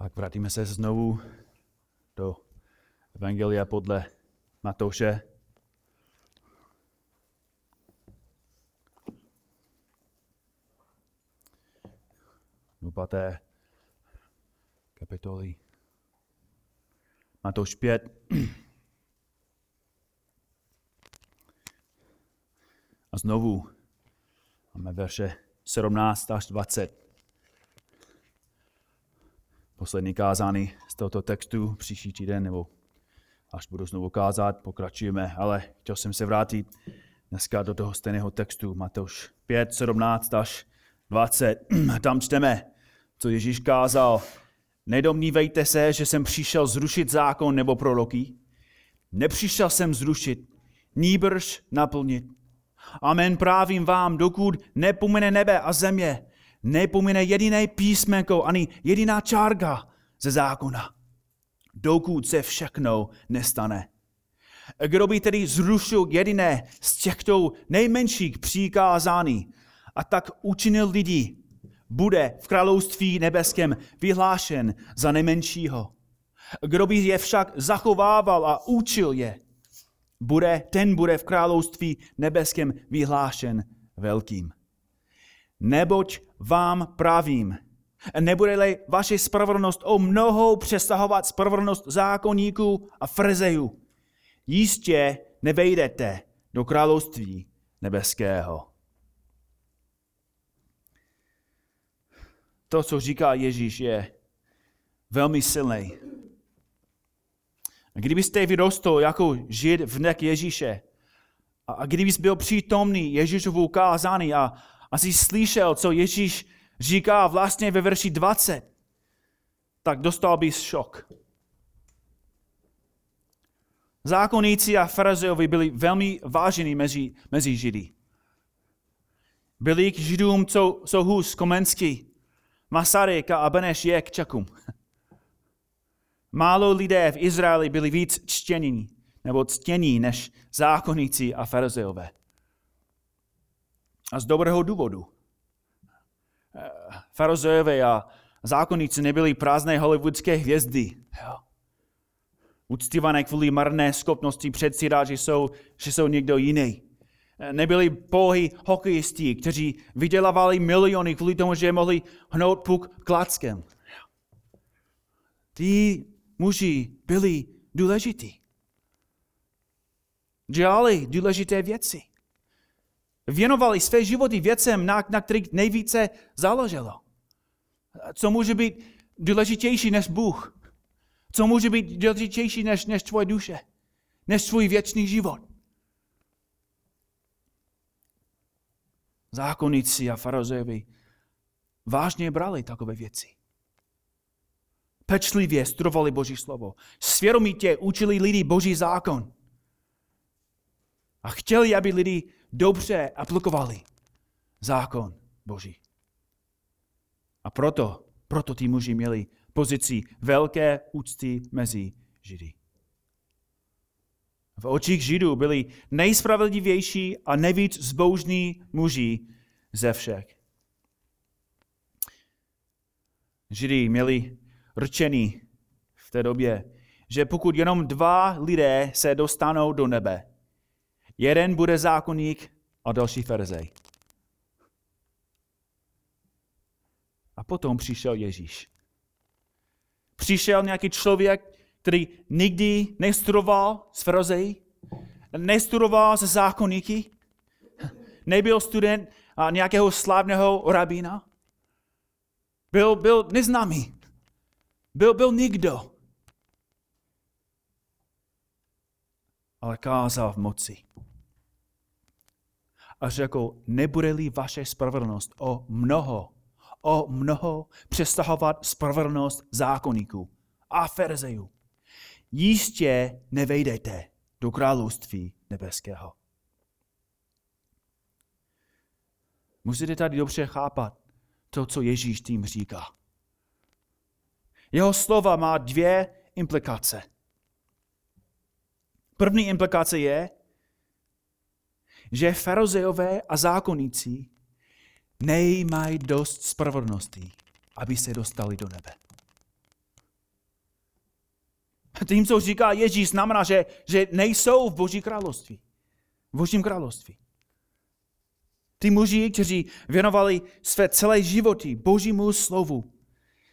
Tak vrátíme se znovu do Evangelia podle Matouše. Do páté kapitoly. Matouš 5. A znovu máme verše 17 až 20 poslední kázání z tohoto textu příští týden, nebo až budu znovu kázat, pokračujeme, ale chtěl jsem se vrátit dneska do toho stejného textu, Matouš 5, 17 až 20. Tam čteme, co Ježíš kázal. Nedomnívejte se, že jsem přišel zrušit zákon nebo proroky. Nepřišel jsem zrušit, níbrž naplnit. Amen právím vám, dokud nepomene nebe a země, nepomine jediné písmenko ani jediná čárka ze zákona, dokud se všechno nestane. Kdo by tedy zrušil jediné z těchto nejmenších přikázání a tak učinil lidi, bude v království nebeském vyhlášen za nejmenšího. Kdo by je však zachovával a učil je, bude, ten bude v království nebeském vyhlášen velkým. Neboť vám pravím, nebude-li vaše spravedlnost o mnoho přesahovat spravedlnost zákonníků a frzejů, jistě nevejdete do království nebeského. To, co říká Ježíš, je velmi silný. Kdybyste vyrostl jako žid v dnech Ježíše, a kdybys byl přítomný Ježíšovu kázání a, a jsi slyšel, co Ježíš říká vlastně ve verši 20, tak dostal bys šok. Zákonníci a farizeovi byli velmi vážení mezi, mezi Židy. Byli k Židům, co jsou Hus, Komenský, Masaryk a Beneš je k Čakům. Málo lidé v Izraeli byli víc čtění nebo ctění než zákonníci a farizeové. A z dobrého důvodu. Eh, farizeové a zákonníci nebyli prázdné hollywoodské hvězdy. Jo. Uctívané kvůli marné schopnosti předstírat, že jsou, že jsou někdo jiný. Eh, nebyli pouhý hokejisti, kteří vydělávali miliony kvůli tomu, že mohli hnout puk klackem. Tí muži byli důležití. Dělali důležité věci. Věnovali své životy věcem, na, na kterých nejvíce záleželo. Co může být důležitější než Bůh? Co může být důležitější než, než tvoje duše? Než tvůj věčný život? Zákonníci a farizeovi vážně brali takové věci. Pečlivě studovali Boží slovo. Svěromitě učili lidi Boží zákon. A chtěli, aby lidi dobře aplikovali zákon Boží. A proto, proto ty muži měli pozici velké úcty mezi Židy. V očích Židů byli nejspravedlivější a nejvíc zbožní muži ze všech. Židy měli rčený v té době, že pokud jenom dva lidé se dostanou do nebe, Jeden bude zákonník a další farizej. A potom přišel Ježíš. Přišel nějaký člověk, který nikdy nestudoval s farizeji, nestudoval se zákonníky, nebyl student nějakého slavného rabína. Byl, byl neznámý. Byl, byl nikdo. Ale kázal v moci a řekl, nebude-li vaše spravedlnost o mnoho, o mnoho přestahovat spravedlnost zákonníků a ferzejů, jistě nevejdete do království nebeského. Musíte tady dobře chápat to, co Ježíš tím říká. Jeho slova má dvě implikace. První implikace je, že farizeové a zákonníci nejmají dost spravedlnosti, aby se dostali do nebe. Tím, co říká Ježíš, znamená, že, že nejsou v Boží království. V Božím království. Ty muži, kteří věnovali své celé životy Božímu slovu,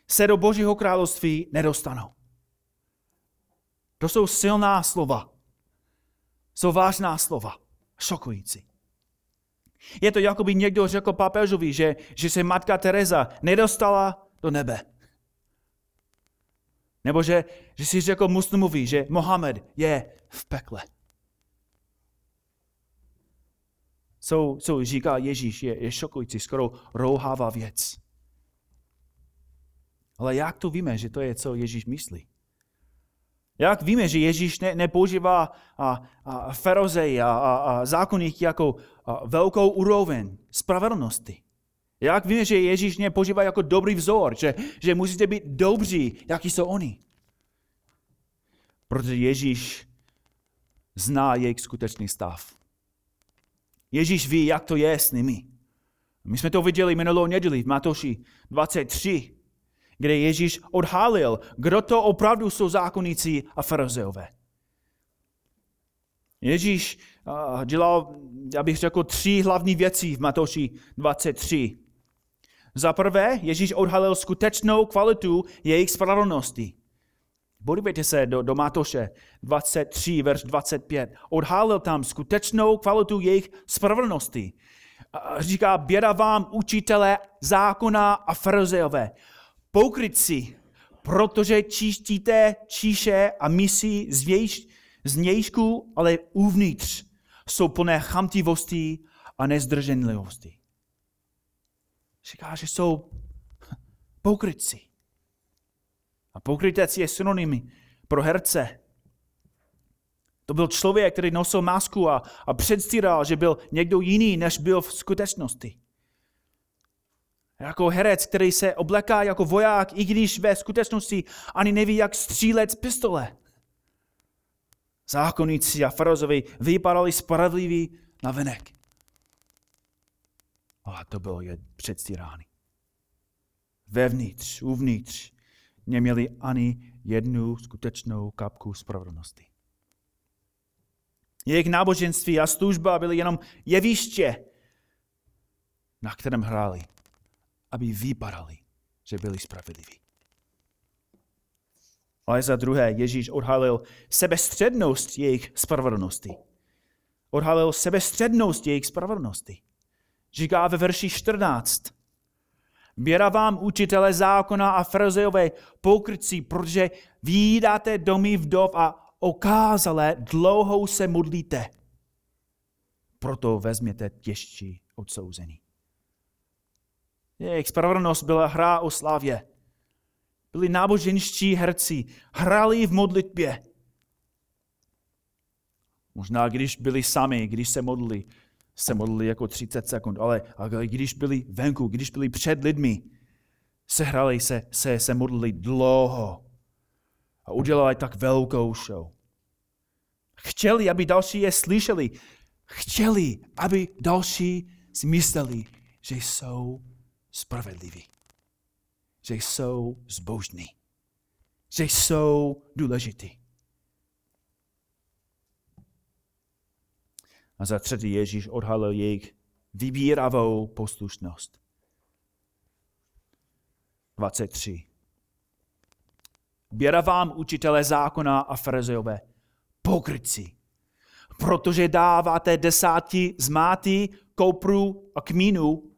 se do Božího království nedostanou. To jsou silná slova. Jsou vážná slova. Šokující. Je to jako by někdo řekl papežovi, že, že se matka Teresa nedostala do nebe. Nebo že, že si řekl muslimovi, že Mohamed je v pekle. Co, co říká Ježíš, je, je šokující, skoro rouhává věc. Ale jak to víme, že to je, co Ježíš myslí? Jak víme, že Ježíš ne, nepoužívá a, a ferozej a, a, a zákonník jako a, velkou úroveň spravedlnosti? Jak víme, že Ježíš nepoužívá jako dobrý vzor, že, že musíte být dobří, jaký jsou oni? Protože Ježíš zná jejich skutečný stav. Ježíš ví, jak to je s nimi. My jsme to viděli minulou neděli v Matoši 23, kde Ježíš odhalil, kdo to opravdu jsou zákonníci a farizeové. Ježíš dělal, já bych řekl, tři hlavní věci v Matoši 23. Za prvé, Ježíš odhalil skutečnou kvalitu jejich spravedlnosti. Podívejte se do, do Matoše 23, verš 25. Odhalil tam skutečnou kvalitu jejich spravedlnosti. Říká, běda vám, učitele zákona a farizeové, pokrytci, protože čistíte číše a misí zvějš, znějšku, ale uvnitř jsou plné chamtivosti a nezdrženlivosti. Říká, že jsou pokrytci. A pokrytec je synonymy pro herce. To byl člověk, který nosil masku a, a předstíral, že byl někdo jiný, než byl v skutečnosti. Jako herec, který se obleká jako voják, i když ve skutečnosti ani neví, jak střílet z pistole. Zákonníci a farazovi vypadali spravedliví na venek. Ale to bylo je předstírány. Vevnitř, uvnitř, neměli ani jednu skutečnou kapku spravedlnosti. Jejich náboženství a služba byly jenom jeviště, na kterém hráli aby vypadali, že byli spravedliví. Ale za druhé, Ježíš odhalil sebestřednost jejich spravedlnosti. Odhalil sebestřednost jejich spravedlnosti. Říká ve verši 14. Běra vám učitele zákona a farizeové pokrytci, protože výdáte domy vdov a okázale dlouhou se modlíte. Proto vezměte těžší odsouzení. Jejich spravedlnost byla hra o slávě. Byli náboženští herci, hráli v modlitbě. Možná když byli sami, když se modlili, se modlili jako 30 sekund, ale, ale když byli venku, když byli před lidmi, se hrali, se, se, se modlili dlouho a udělali tak velkou show. Chtěli, aby další je slyšeli. Chtěli, aby další si mysleli, že jsou spravedliví. Že jsou zbožní. Že jsou důležitý. A za třetí Ježíš odhalil jejich vybíravou poslušnost. 23. Běra vám učitele zákona a farizeové, pokryci, protože dáváte desáti z kopru a kmínu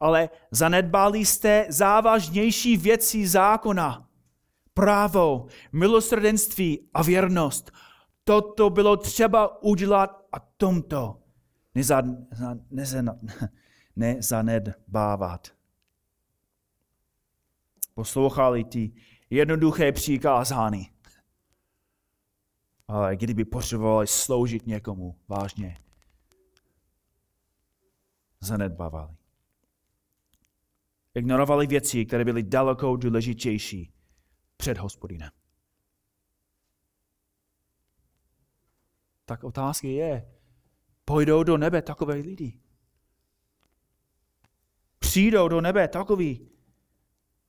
ale zanedbali jste závažnější věci zákona. Právo, milosrdenství a věrnost. Toto bylo třeba udělat a tomto nezanedbávat. Poslouchali ty jednoduché přikázání. Ale kdyby potřebovali sloužit někomu vážně, zanedbávali. Ignorovali věci, které byly daleko důležitější před hospodinem. Tak otázka je, půjdou do nebe takové lidi? Přijdou do nebe takoví,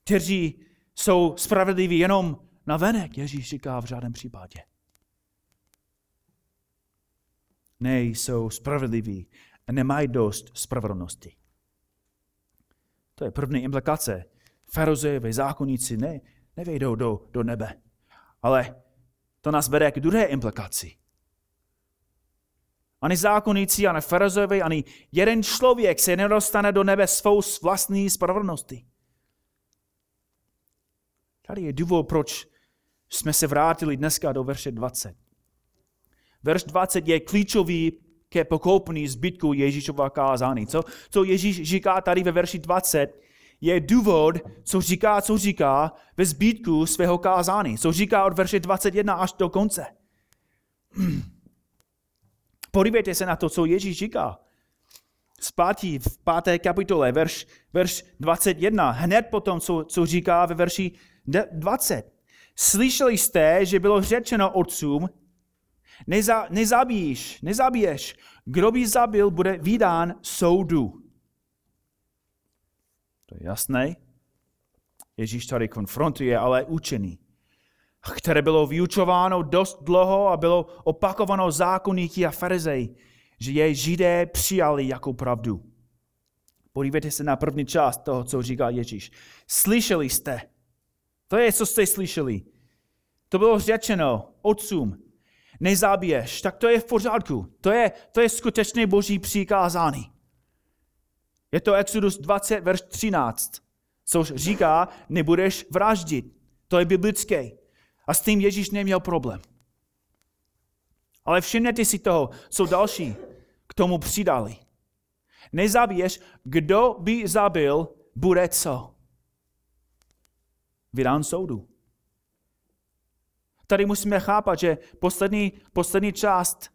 kteří jsou spravedliví jenom Na venek Ježíš říká v žádném případě. Nejsou spravedliví a nemají dost spravedlnosti. To je první implikace. Farizejové zákonníci ne, nevejdou do, do nebe. Ale to nás vede k druhé implikaci. Ani zákonníci, ani farizejové, ani jeden člověk se nedostane do nebe svou vlastní spravedlnosti. Tady je důvod, proč jsme se vrátili dneska do verše 20. Verš 20 je klíčový ke pokoupení zbytku Ježíšova kázání. Co, co Ježíš říká tady ve verši 20, je důvod, co říká, co říká ve zbytku svého kázání. Co říká od verše 21 až do konce. Podívejte se na to, co Ježíš říká. Zpátky v páté kapitole, verš, verš 21, hned potom, co, co říká ve verši 20. Slyšeli jste, že bylo řečeno otcům, neza, nezabíjíš, nezabiješ. Kdo by zabil, bude vydán soudu. To je jasné. Ježíš tady konfrontuje ale učení, které bylo vyučováno dost dlouho a bylo opakováno zákonníky a farizej, že je židé přijali jako pravdu. Podívejte se na první část toho, co říká Ježíš. Slyšeli jste. To je, co jste slyšeli. To bylo řečeno otcům. Nezabiješ, tak to je v pořádku. To je, to je skutečně boží přikázání. Je to Exodus 20, verš 13, což říká, nebudeš vraždit. To je biblické. A s tím Ježíš neměl problém. Ale všimněte si toho, co další k tomu přidali. Nezabiješ, kdo by zabil, bude co? Vydán soudu. Tady musíme chápat, že poslední, poslední část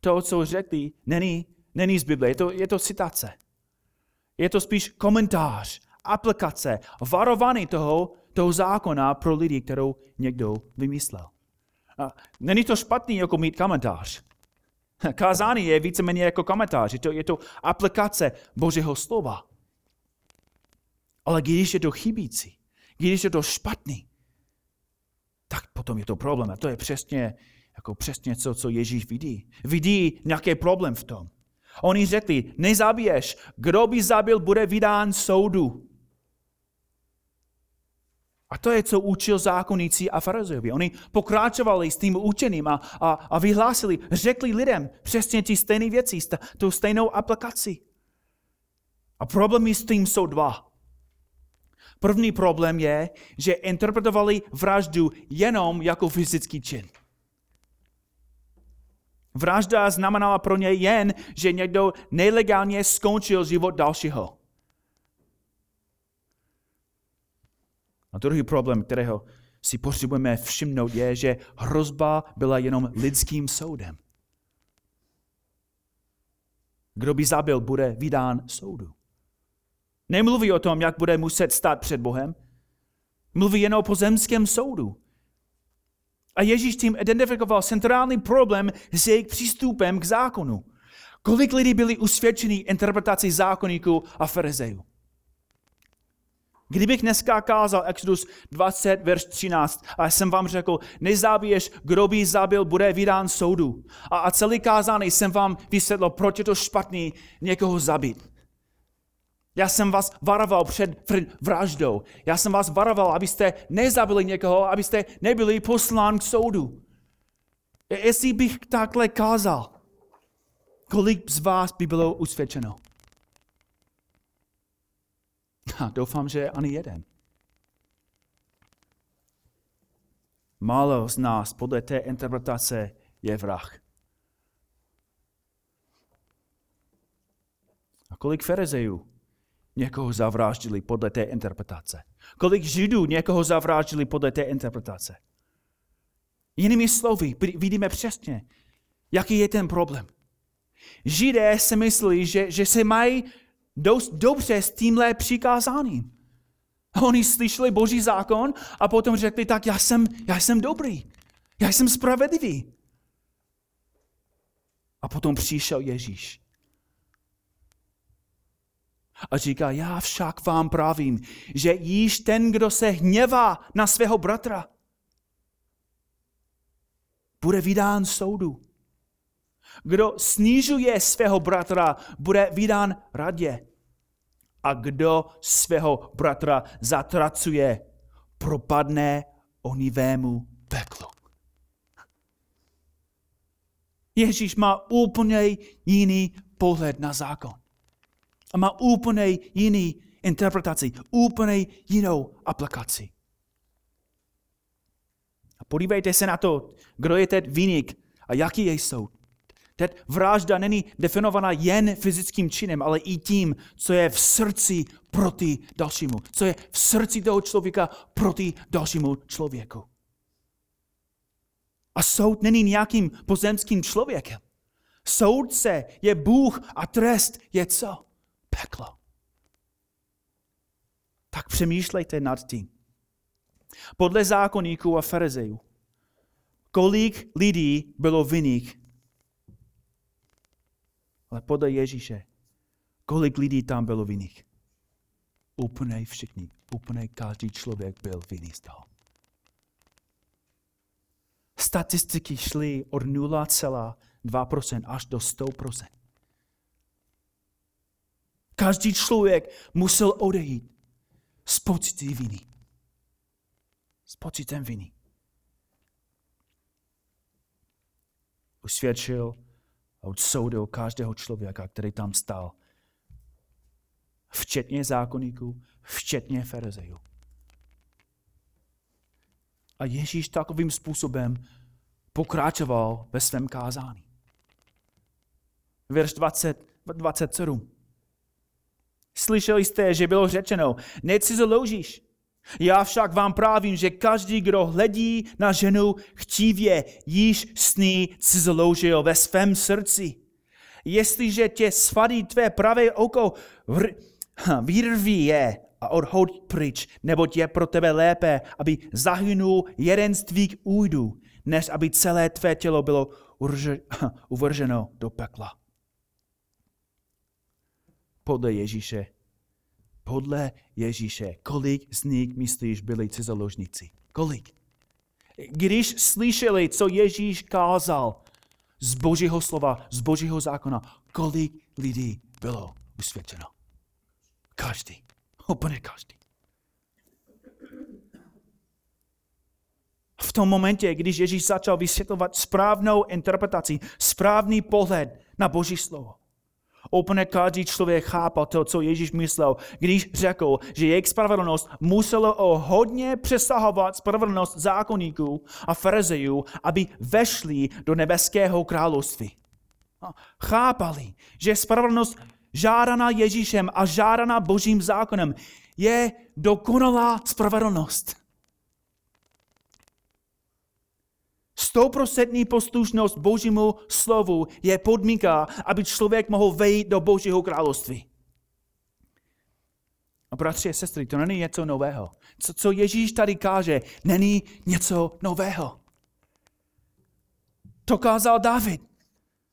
toho, co řekli, není, není z Bible. Je to, je to citace. Je to spíš komentář, aplikace, varování toho, toho zákona pro lidi, kterou někdo vymyslel. A není to špatný jako mít komentář. Kázání je víceméně jako komentář. Je to, je to aplikace Božího slova. Ale když je to chybící, když je to špatný, tak potom je to problém. A to je přesně, jako přesně co, co Ježíš vidí. Vidí nějaký problém v tom. Oni řekli, nezabiješ, kdo by zabil, bude vydán soudu. A to je, co učil zákonníci a farizeovi. Oni pokračovali s tím učením a, a, a vyhlásili, řekli lidem přesně ty stejné věci, tu stejnou aplikaci. A problémy s tím jsou dva. První problém je, že interpretovali vraždu jenom jako fyzický čin. Vražda znamenala pro ně jen, že někdo nelegálně skončil život dalšího. A druhý problém, kterého si potřebujeme všimnout, je, že hrozba byla jenom lidským soudem. Kdo by zabil, bude vydán soudu. Nemluví o tom, jak bude muset stát před Bohem. Mluví jen o pozemském soudu. A Ježíš tím identifikoval centrální problém s jejich přístupem k zákonu. Kolik lidí byli usvědčeni interpretací zákonníků a farizejů? Kdybych dneska kázal Exodus 20, verš 13, a jsem vám řekl, nezabiješ, kdo by zabil, bude vydán soudu. A, a celý kázání jsem vám vysvětlil, proč je to špatný někoho zabít. Já jsem vás varoval před vraždou. Já jsem vás varoval, abyste nezabili někoho, abyste nebyli poslán k soudu. Jestli bych takhle kázal, kolik z vás by bylo usvědčeno? A doufám, že ani jeden. Málo z nás podle té interpretace je vrah. A kolik farizejů někoho zavraždili podle té interpretace. Kolik židů někoho zavraždili podle té interpretace. Jinými slovy, vidíme přesně, jaký je ten problém. Židé si myslí, že, že se mají dost dobře s tímhle přikázáním. Oni slyšeli boží zákon a potom řekli, tak já jsem, já jsem dobrý, já jsem spravedlivý. A potom přišel Ježíš a říká, já však vám pravím, že již ten, kdo se hněvá na svého bratra, bude vydán soudu. Kdo snižuje svého bratra, bude vydán radě. A kdo svého bratra zatracuje, propadne onivému peklu. Ježíš má úplně jiný pohled na zákon. A má úplně jiný interpretaci, úplně jinou aplikaci. A podívejte se na to, kdo je teď výnik a jaký je soud. Teď vražda není definovaná jen fyzickým činem, ale i tím, co je v srdci proti dalšímu. Co je v srdci toho člověka proti dalšímu člověku. A soud není nějakým pozemským člověkem. Soudce je Bůh a trest je co? Peklo. Tak přemýšlejte nad tím. Podle zákonníků a farizejů, kolik lidí bylo vinných, ale podle Ježíše, kolik lidí tam bylo vinných? Úplně všichni, úplně každý člověk byl vinný z toho. Statistiky šly od 0,2% až do 100%. Každý člověk musel odejít s pocity viny. S pocitem viny. Usvědčil a odsoudil každého člověka, který tam stál. Včetně zákonníků, včetně farizejů. A Ježíš takovým způsobem pokračoval ve svém kázání. Verš 20, 27. Slyšeli jste, že bylo řečeno, necizoloužíš. Já však vám právím, že každý, kdo hledí na ženu chcívě, již s ní cizoloužil ve svém srdci. Jestliže tě svadí tvé pravé oko, vyrví je a odhoď pryč, neboť je pro tebe lépe, aby zahynul jeden z tvých újdů, než aby celé tvé tělo bylo uvrženo do pekla. Podle Ježíše, podle Ježíše, kolik z nich myslíš byli cizoložníci? Kolik? Když slyšeli, co Ježíš kázal z Božího slova, z Božího zákona, kolik lidí bylo usvědčeno? Každý. Úplně každý. V tom momentě, když Ježíš začal vysvětlovat správnou interpretaci, správný pohled na Boží slovo, Úplně každý člověk chápal to, co Ježíš myslel, když řekl, že jejich spravedlnost muselo o hodně přesahovat spravedlnost zákonníků a farizejů, aby vešli do nebeského království. Chápali, že spravedlnost žádaná Ježíšem a žádaná Božím zákonem je dokonalá spravedlnost. Stoprocentní poslušnost Božímu slovu je podmínka, aby člověk mohl vejít do Božího království. A bratři a sestry, to není něco nového. Co, co Ježíš tady káže, není něco nového. To kázal David.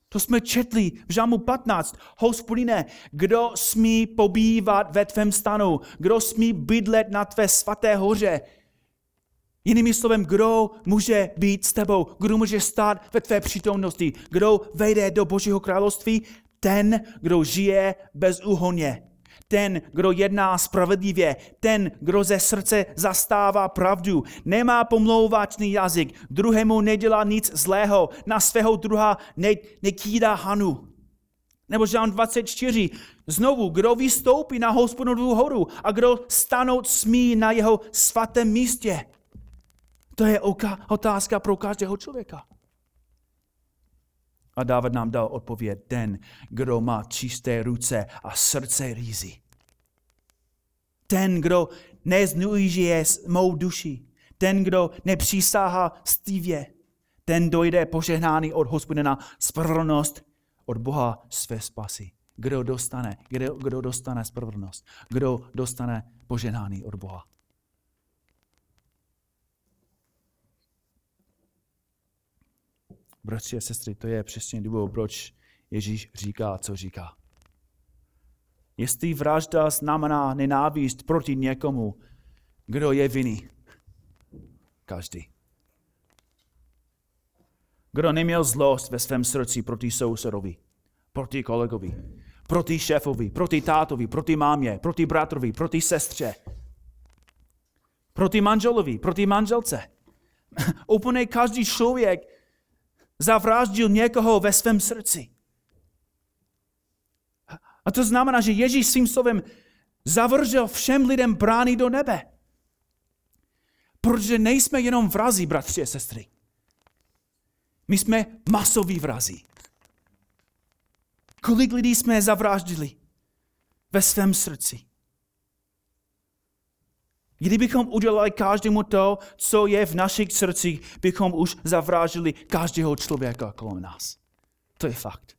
To jsme četli v Žámu 15. Hospodine, kdo smí pobývat ve tvém stanu? Kdo smí bydlet na tvé svaté hoře? Jinými slovem, kdo může být s tebou, kdo může stát ve tvé přítomnosti, kdo vejde do Božího království, ten, kdo žije bezúhonně, ten, kdo jedná spravedlivě, ten, kdo ze srdce zastává pravdu, nemá pomlouvačný jazyk, druhému nedělá nic zlého, na svého druha ne, nekýdá hanu. Nebo Žán 24. Znovu, kdo vystoupí na hospodinovu horu a kdo stanout smí na jeho svatém místě. To je otázka pro každého člověka. A Dávid nám dal odpověď, ten, kdo má čisté ruce a srdce rýzy. Ten, kdo nezneužije mou duši. Ten, kdo nepřísáhá stívě. Ten dojde požehnání od hospodina spravedlnost od Boha své spasy. Kdo dostane, kdo, kdo dostane spravedlnost? Kdo dostane požehnání od Boha? Bratři a sestry, to je přesně důvod, proč Ježíš říká, co říká. Jestli vražda znamená nenávist proti někomu, kdo je vinný? Každý. Kdo neměl zlost ve svém srdci proti sousedovi, proti kolegovi, proti šéfovi, proti tátovi, proti mámě, proti bratrovi, proti sestře, proti manželovi, proti manželce. Úplně každý člověk zavraždil někoho ve svém srdci. A to znamená, že Ježíš svým slovem zavržel všem lidem brány do nebe. Protože nejsme jenom vrazí, bratři a sestry. My jsme masoví vrazí. Kolik lidí jsme zavraždili ve svém srdci? Kdybychom udělali každému to, co je v našich srdcích, bychom už zavraždili každého člověka kolem nás. To je fakt.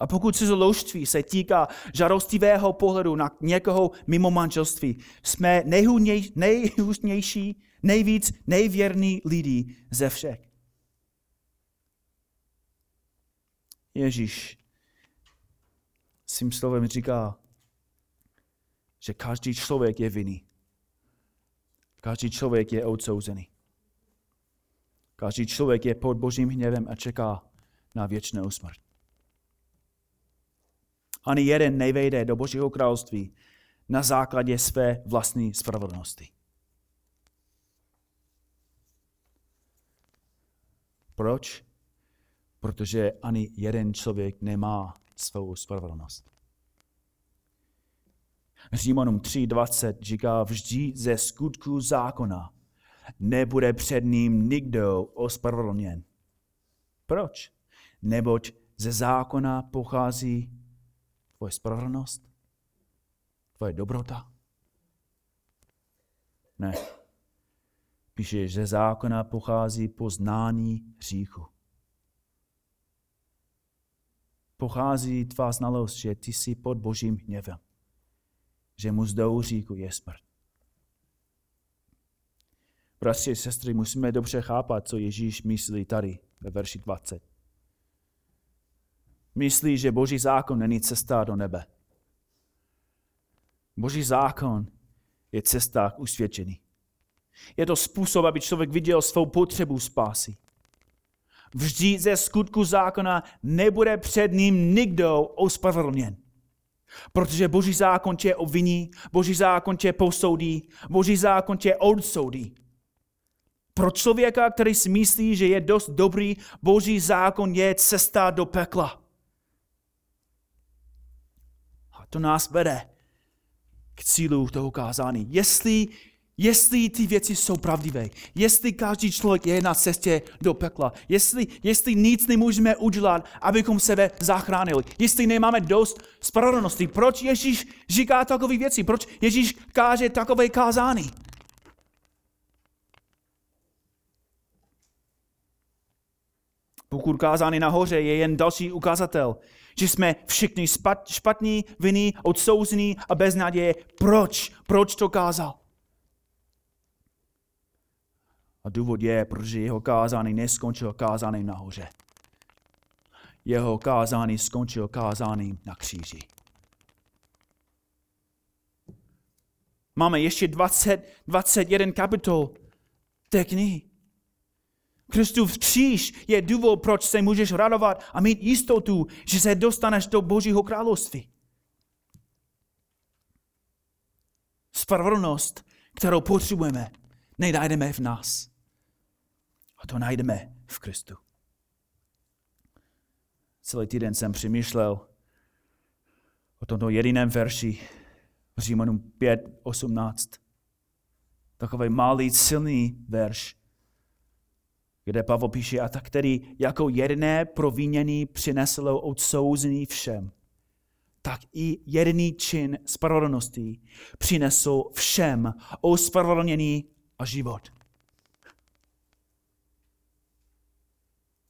A pokud cizoložství se týká žarostivého pohledu na někoho mimo manželství, jsme nejhůznější, nejvíc nejvěrný lidí ze všech. Ježíš svým slovem říká, že každý člověk je vinný. Každý člověk je odsouzený. Každý člověk je pod božím hněvem a čeká na věčnou smrt. Ani jeden nevejde do Božího království na základě své vlastní spravedlnosti. Proč? Protože ani jeden člověk nemá svou spravedlnost. Římanům 3.20 říká, vždy ze skutku zákona nebude před ním nikdo ospravedlněn. Proč? Neboť ze zákona pochází tvoje spravedlnost? Tvoje dobrota? Ne. Píše, že zákona pochází poznání hříchu. Pochází tvá znalost, že ty jsi pod božím hněvem. Že mu zdou hříchu je smrt. Bratři a sestry, musíme dobře chápat, co Ježíš myslí tady ve verši 20 myslí, že Boží zákon není cesta do nebe. Boží zákon je cesta k usvědčení. Je to způsob, aby člověk viděl svou potřebu spásy. Vždy ze skutku zákona nebude před ním nikdo ospravedlněn. Protože Boží zákon tě obviní, Boží zákon tě posoudí, Boží zákon tě odsoudí. Pro člověka, který si myslí, že je dost dobrý, Boží zákon je cesta do pekla to nás vede k cílu toho kázání. Jestli, jestli ty věci jsou pravdivé, jestli každý člověk je na cestě do pekla, jestli, jestli nic nemůžeme udělat, abychom sebe zachránili, jestli nemáme dost spravedlnosti, proč Ježíš říká takové věci, proč Ježíš káže takové kázání. Pokud kázání nahoře je jen další ukazatel, že jsme všichni špatní, vinní, odsouzení a bez naděje. Proč? Proč to kázal? A důvod je, protože jeho kázání neskončil kázáním nahoře. Jeho kázání skončil kázáním na kříži. Máme ještě 20, 21 kapitol té knihy. Kristův kříž je důvod, proč se můžeš radovat a mít jistotu, že se dostaneš do Božího království. Spravedlnost, kterou potřebujeme, nenajdeme v nás. A to najdeme v Kristu. Celý týden jsem přemýšlel o tomto jediném verši v Římanům 5.18. Takový malý, silný verš, kde Pavel píše, a tak který jako jedné provinění přinesl odsouzení všem, tak i jediný čin spravedlnosti přinesl všem ospravedlnění a život.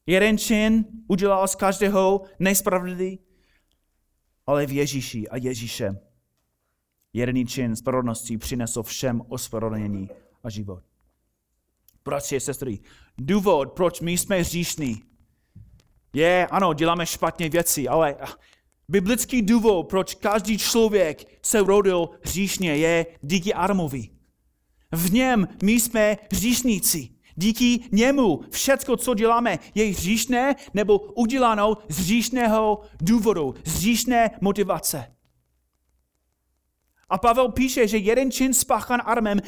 Jeden čin udělal z každého nespravedlivý, ale v Ježíši a Ježíšem. Jediný čin spravedlnosti přinesl všem ospravedlnění a život bratři a sestry, důvod, proč my jsme hříšní, je, ano, děláme špatně věci, ale biblický důvod, proč každý člověk se rodil hříšně, je díky Adamovi. V něm my jsme hříšníci. Díky němu všecko, co děláme, je hříšné nebo uděláno z hříšného důvodu, z hříšné motivace. A Pavel píše, že jeden čin spáchan armem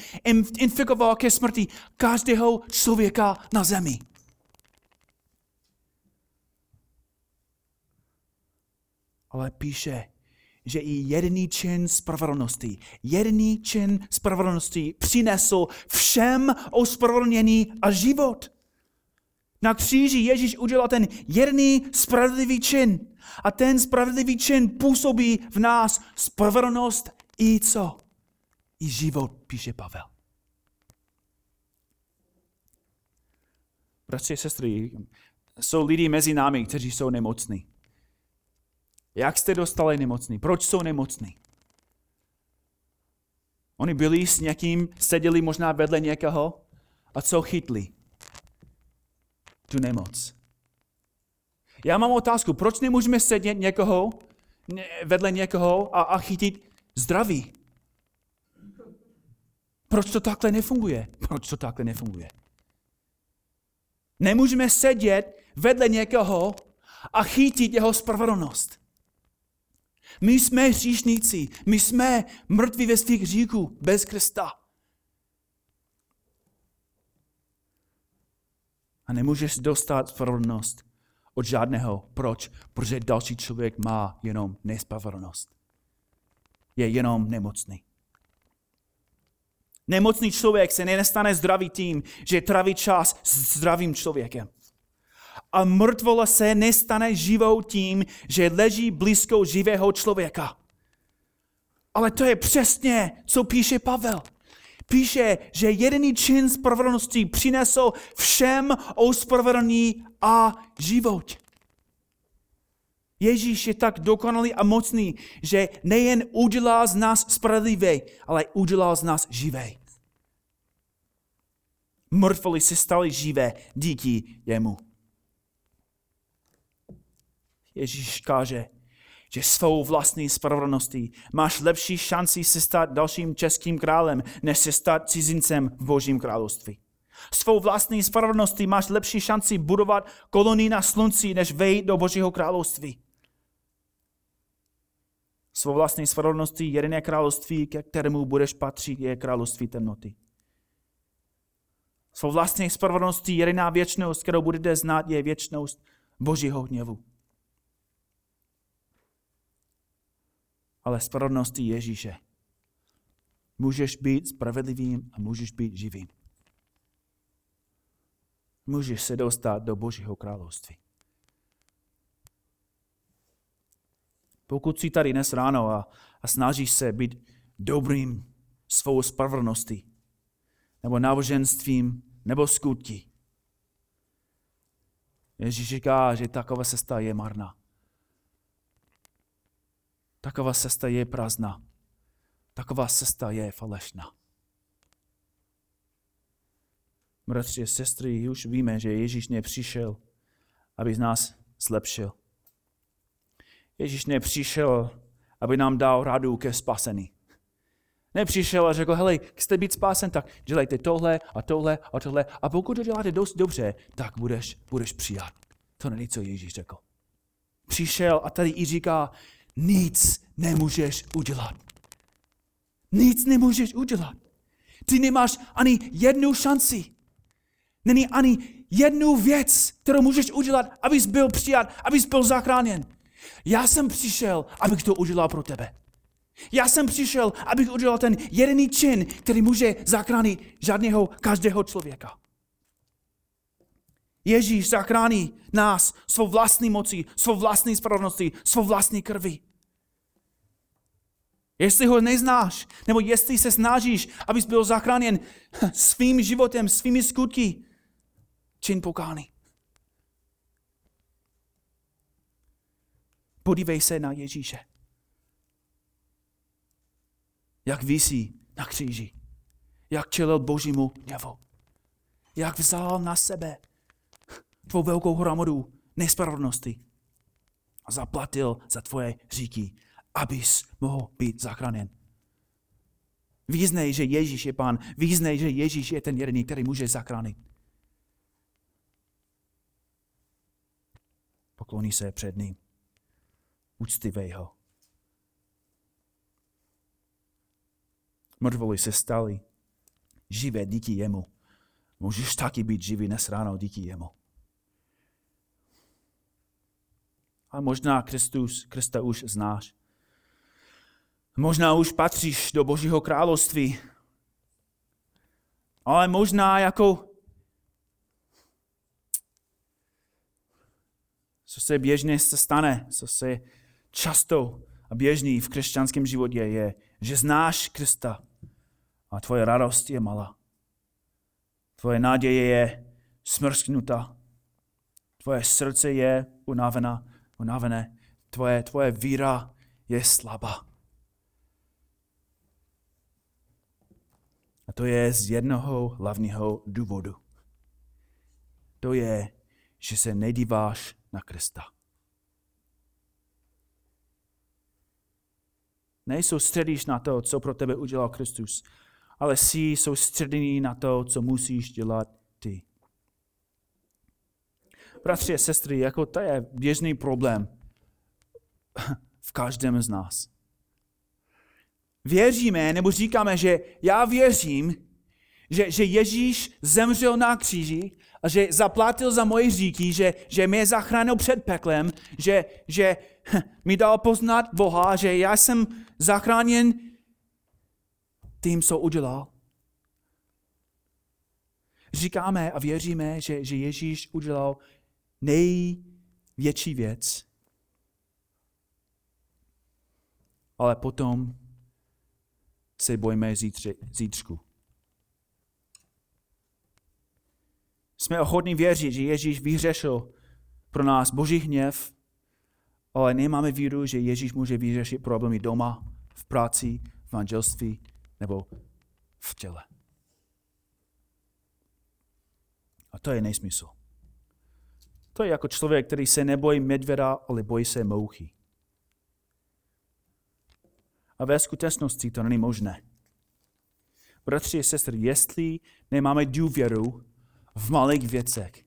infikoval ke smrti každého člověka na zemi. Ale píše, že i jediný čin spravedlnosti, jediný čin spravedlnosti přinesl všem ospravedlnění a život. Na kříži Ježíš udělal ten jediný spravedlivý čin. A ten spravedlivý čin působí v nás spravedlnost i co? I život, píše Pavel. Bratři a sestry, jsou lidi mezi námi, kteří jsou nemocní. Jak jste dostali nemocný? Proč jsou nemocní? Oni byli s někým, seděli možná vedle někoho a co chytli? Tu nemoc. Já mám otázku, proč nemůžeme sedět někoho, vedle někoho a, a chytit zdraví? Proč to takhle nefunguje? Proč to takhle nefunguje? Nemůžeme sedět vedle někoho a chytit jeho spravedlnost. My jsme hříšníci, my jsme mrtví ve svých hříchů bez Krista. A nemůžeš dostat spravedlnost od žádného. Proč? Protože další člověk má jenom nespravedlnost. Je jenom nemocný. Nemocný člověk se nestane zdravý tím, že traví čas s zdravým člověkem a mrtvola se nestane živou tím, že leží blízko živého člověka. Ale to je přesně, co píše Pavel. Píše, že jediný čin spravedlnosti přinesl všem ospravedlní a život. Ježíš je tak dokonalý a mocný, že nejen udělá z nás spravedlivé, ale udělá z nás živé. Mrtvoli se stali živé díky jemu. Ježíš káže, že svou vlastní spravedlností máš lepší šanci se stát dalším českým králem, než se stát cizincem v Božím království. Svou vlastní spravedlností máš lepší šanci budovat kolonii na slunci, než vejít do Božího království. Svou vlastní spravedlností jediné království, ke kterému budeš patřit, je království temnoty. Svou vlastní spravedlností jediná věčnost, kterou budete znát, je věčnost Božího hněvu. Ale spravedlností Ježíše. Můžeš být spravedlivým a můžeš být živým. Můžeš se dostat do Božího království. Pokud jsi tady dnes ráno a, a snažíš se být dobrým svou spravedlností, nebo náboženstvím, nebo skutky, Ježíš říká, že taková cesta je marná. Taková cesta je prázdná. Taková cesta je falešná. Bratři a sestry, už víme, že Ježíš nepřišel, aby z nás zlepšil. Ježíš nepřišel, aby nám dal radu ke spasení. Nepřišel a řekl, hele, chcete být spasen, tak dělejte tohle a tohle a tohle. A pokud to děláte dost dobře, tak budeš, budeš přijat. To není, co Ježíš řekl. Přišel a tady i říká, nic nemůžeš udělat. Nic nemůžeš udělat. Ty nemáš ani jednu šanci. Není ani jednu věc, kterou můžeš udělat, abys byl přijat, abys byl zachráněn. Já jsem přišel, abych to udělal pro tebe. Já jsem přišel, abych udělal ten jediný čin, který může zachránit žádného, každého člověka. Ježíš zachrání nás svou vlastní mocí, svou vlastní spravedlností, svou vlastní krví. Jestli ho neznáš, nebo jestli se snažíš, abys byl zachráněn svým životem, svými skutky, čin pokání. Podívej se na Ježíše. Jak visí na kříži. Jak čelil božímu hněvu. Jak vzal na sebe tvou velkou hromadu nespravedlnosti a zaplatil za tvoje říky, abys mohl být zachráněn. Význej, že Ježíš je pán. Význej, že Ježíš je ten jediný, který může zachránit. Pokloní se před ním. Uctivej ho. Mrtvoli se stali živé díky jemu. Můžeš taky být živý dnes ráno díky jemu. A možná Kristus, Krista už znáš. Možná už patříš do Božího království. Ale možná jako co se běžně se stane, co se často a běžný v křesťanském životě je, že znáš Krista a tvoje radost je malá. Tvoje naděje je smrsknuta. Tvoje srdce je unavená, unavené. Tvoje, tvoje víra je slabá. A to je z jednoho hlavního důvodu. To je, že se nedíváš na Krista. Nejsoustředíš na to, co pro tebe udělal Kristus, ale jsi soustředěný na to, co musíš dělat. Bratři a sestry, jako to je běžný problém v každém z nás. Věříme, nebo říkáme, že já věřím, že, že Ježíš zemřel na kříži a že zaplatil za moje říky, že, že mě zachránil před peklem, že, že mi dal poznat Boha, že já jsem zachráněn tím, co udělal. Říkáme a věříme, že, že Ježíš udělal největší věc. Ale potom se bojíme zítře, zítřku. Jsme ochotní věřit, že Ježíš vyřešil pro nás boží hněv, ale nemáme víru, že Ježíš může vyřešit problémy doma, v práci, v manželství nebo v těle. A to je nejsmysl. To je jako člověk, který se nebojí medvěda, ale bojí se mouchy. A ve skutečnosti to není možné. Bratři a sestry, jestli nemáme důvěru v malých věcech,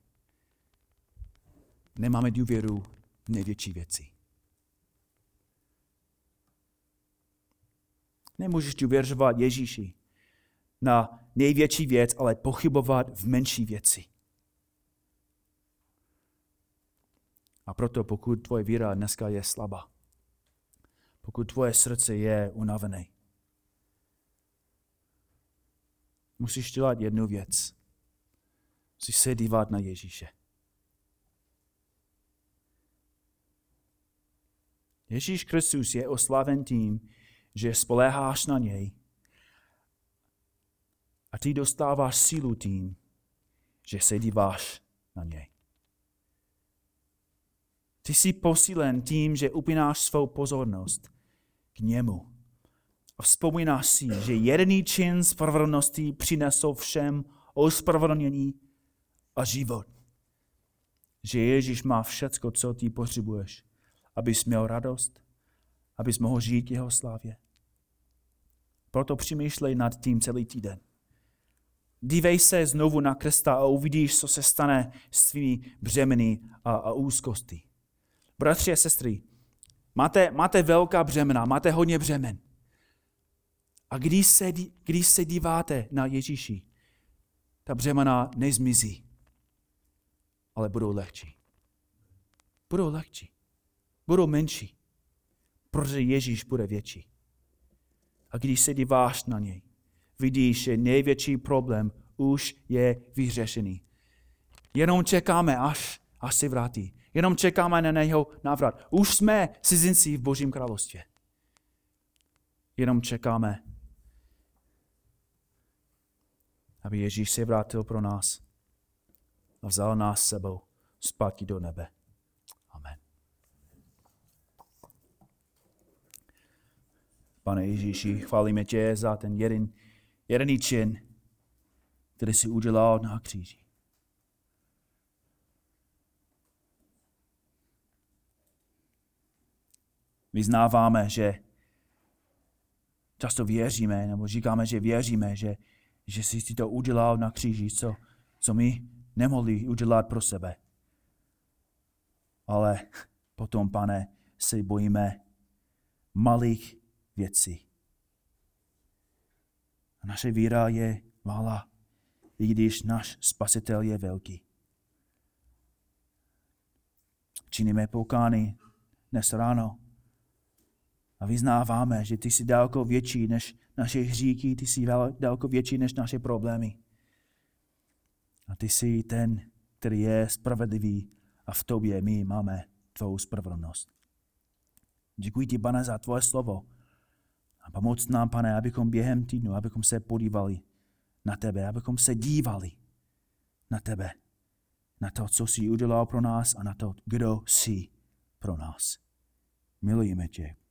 nemáme důvěru v největší věci. Nemůžeš důvěřovat Ježíši na největší věc, ale pochybovat v menší věci. A proto pokud tvoje víra dneska je slabá, pokud tvoje srdce je unavené, musíš dělat jednu věc. Musíš se dívat na Ježíše. Ježíš Kristus je oslaven tím, že spoléháš na něj a ty dostáváš sílu tím, že se díváš na něj. Ty jsi posílen tím, že upínáš svou pozornost k němu. A vzpomínáš si, že jediný čin spravedlnosti přinesl všem ospravedlnění a život. Že Ježíš má všecko, co ty potřebuješ, abys měl radost, abys mohl žít jeho slávě. Proto přemýšlej nad tím celý týden. Dívej se znovu na Krista a uvidíš, co se stane s tvými břemeny a, a úzkosti. Bratři a sestry, máte, máte velká břemena, máte hodně břemen. A když se, když se díváte na Ježíši, ta břemena nezmizí, ale budou lehčí. Budou lehčí. Budou menší, protože Ježíš bude větší. A když se díváš na něj, vidíš, že největší problém už je vyřešený. Jenom čekáme, až, až se vrátí. Jenom čekáme na jeho návrat. Už jsme cizinci v Božím království. Jenom čekáme, aby Ježíš se vrátil pro nás a vzal nás sebou zpátky do nebe. Amen. Pane Ježíši, chválíme tě za ten jeden, jediný čin, který jsi udělal na kříži. Vyznáváme, že často věříme, nebo říkáme, že věříme, že, že jsi si to udělal na kříži, co, co my nemohli udělat pro sebe. ale potom, pane, se bojíme malých věcí. A naše víra je malá, i když náš spasitel je velký. Činíme pokány dnes ráno a vyznáváme, že ty jsi daleko větší než naše hříky, ty jsi daleko větší než naše problémy. A ty jsi ten, který je spravedlivý a v tobě my máme tvou spravedlnost. Děkuji ti, pane, za tvoje slovo. A pomoc nám, pane, abychom během týdnu, abychom se podívali na tebe, abychom se dívali na tebe, na to, co jsi udělal pro nás a na to, kdo jsi pro nás. Milujeme tě.